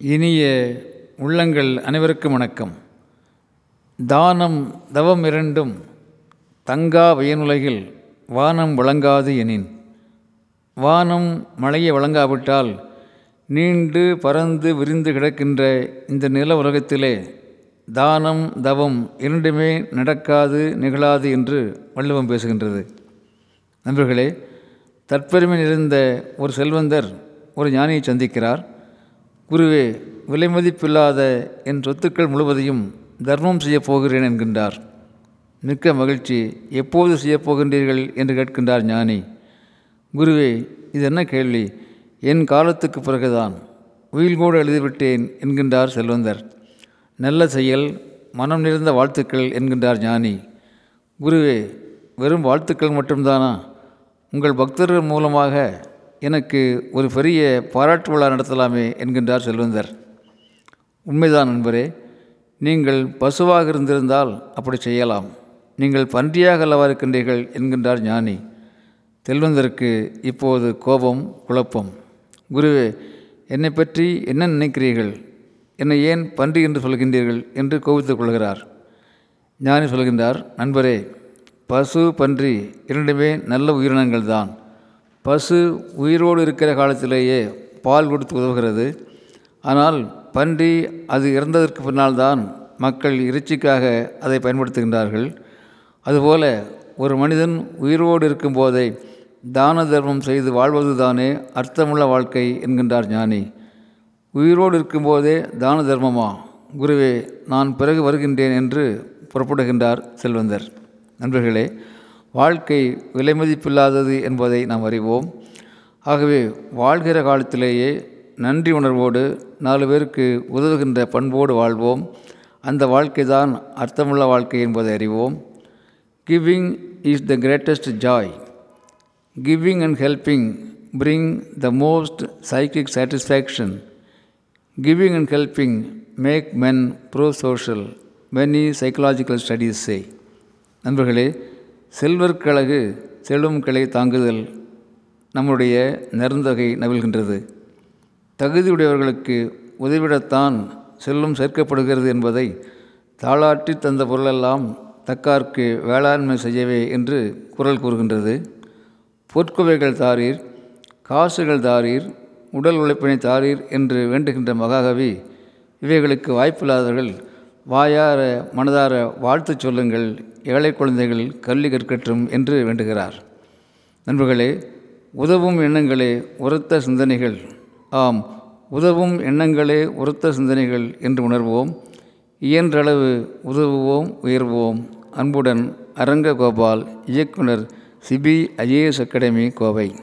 இனிய உள்ளங்கள் அனைவருக்கும் வணக்கம். தானம் தவம் இரண்டும் தங்கா வயனுலகில் வானம் வழங்காது எனின். வானம் மழையை வழங்காவிட்டால் நீண்டு பறந்து விரிந்து கிடக்கின்ற இந்த நில உலகத்திலே தானம் தவம் இரண்டுமே நடக்காது நிகழாது என்று வள்ளுவம் பேசுகின்றது. நண்பர்களே தற்பெருமை நிறைந்த ஒரு செல்வந்தர் ஒரு ஞானியை சந்திக்கிறார். குருவே விலை மதிப்பில்லாத என் சொத்துக்கள் முழுவதையும் தர்மம் செய்யப் போகிறேன் என்கின்றார். மிக்க மகிழ்ச்சி. எப்போது செய்யப்போகின்றீர்கள் என்று கேட்கின்றார் ஞானி. குருவே இது என்ன கேள்வி? என் காலத்துக்கு பிறகுதான். உயில் கூட எழுதிவிட்டேன் என்கின்றார் செல்வந்தர். நல்ல செயல் மனம் நிறைந்த வாழ்த்துக்கள் என்கின்றார் ஞானி. குருவே வெறும் வாழ்த்துக்கள் மட்டும்தானா? உங்கள் பக்தர்கள் மூலமாக எனக்கு ஒரு பெரிய பாராட்டு விழா நடத்தலாமே என்கின்றார் செல்வந்தர். உண்மைதான் நண்பரே நீங்கள் பசுவாக இருந்திருந்தால் அப்படி செய்யலாம். நீங்கள் பன்றியாக அல்லவா இருக்கின்றீர்கள் என்கின்றார் ஞானி. செல்வந்தருக்கு இப்போது கோபம் குழப்பம். குருவே என்னை பற்றி என்ன நினைக்கிறீர்கள்? என்னை ஏன் பன்றி என்று சொல்கின்றீர்கள் என்று கோபித்துக் கொள்கிறார். ஞானி சொல்கின்றார் நண்பரே பசு பன்றி இரண்டுமே நல்ல உயிரினங்கள் தான் பசு உயிரோடு இருக்கிற காலத்திலேயே பால் கொடுத்து உதவுகிறது. ஆனால் பன்றி அது இறந்ததற்கு பின்னால் தான் மக்கள் இறைச்சிக்காக அதை பயன்படுத்துகின்றார்கள். அதுபோல ஒரு மனிதன் உயிரோடு இருக்கும்போதே தான தர்மம் செய்து வாழ்வது தானே அர்த்தமுள்ள வாழ்க்கை என்கின்றார் ஞானி. உயிரோடு இருக்கும்போதே தான தர்மமா? குருவே நான் பிறகு வருகின்றேன் என்று புறப்படுகின்றார் செல்வந்தர். நண்பர்களே வாழ்க்கை விலை மதிப்பில்லாதது என்பதை நாம் அறிவோம். ஆகவே வாழ்கிற காலத்திலேயே நன்றி உணர்வோடு நாலு பேருக்கு உதவுகின்ற பண்போடு வாழ்வோம். அந்த வாழ்க்கை தான் அர்த்தமுள்ள வாழ்க்கை என்பதை அறிவோம். Giving is the greatest joy giving and helping bring the most psychic satisfaction giving and helping make men prosocial many psychological studies say நண்பர்களே செல்வர்க்கழகு செல்வம் கிளை தாங்குதல் நம்முடைய நெருந்தொகை நவில்கின்றது தகுதியுடையவர்களுக்கு உதவிடத்தான் செல்லும் சேர்க்கப்படுகிறது என்பதை தாளாற்றி தந்த பொருளெல்லாம் தக்கார்க்கு வேளாண்மை செய்யவே என்று குரல் கூறுகின்றது. பொற்குவைகள் தாரீர் காசுகள் தாரீர் உடல் உழைப்பினை தாரீர் என்று வேண்டுகின்ற மகாகவி இவைகளுக்கு வாய்ப்பில்லாதவர்கள் வாயார மனதார வாழ்த்து சொல்லுங்கள். ஏழை குழந்தைகள் கல்வி கற்கட்டும் என்று வேண்டுகிறார். நண்பர்களே உதவும் எண்ணங்களே உரத்த சிந்தனைகள். ஆம் உதவும் எண்ணங்களே உரத்த சிந்தனைகள் என்று உணர்வோம். இயன்றளவு உதவுவோம் உயர்வோம். அன்புடன் அரங்க கோபால் இயக்குனர் சிபி ஐஏஎஸ் அகாடமி கோவை.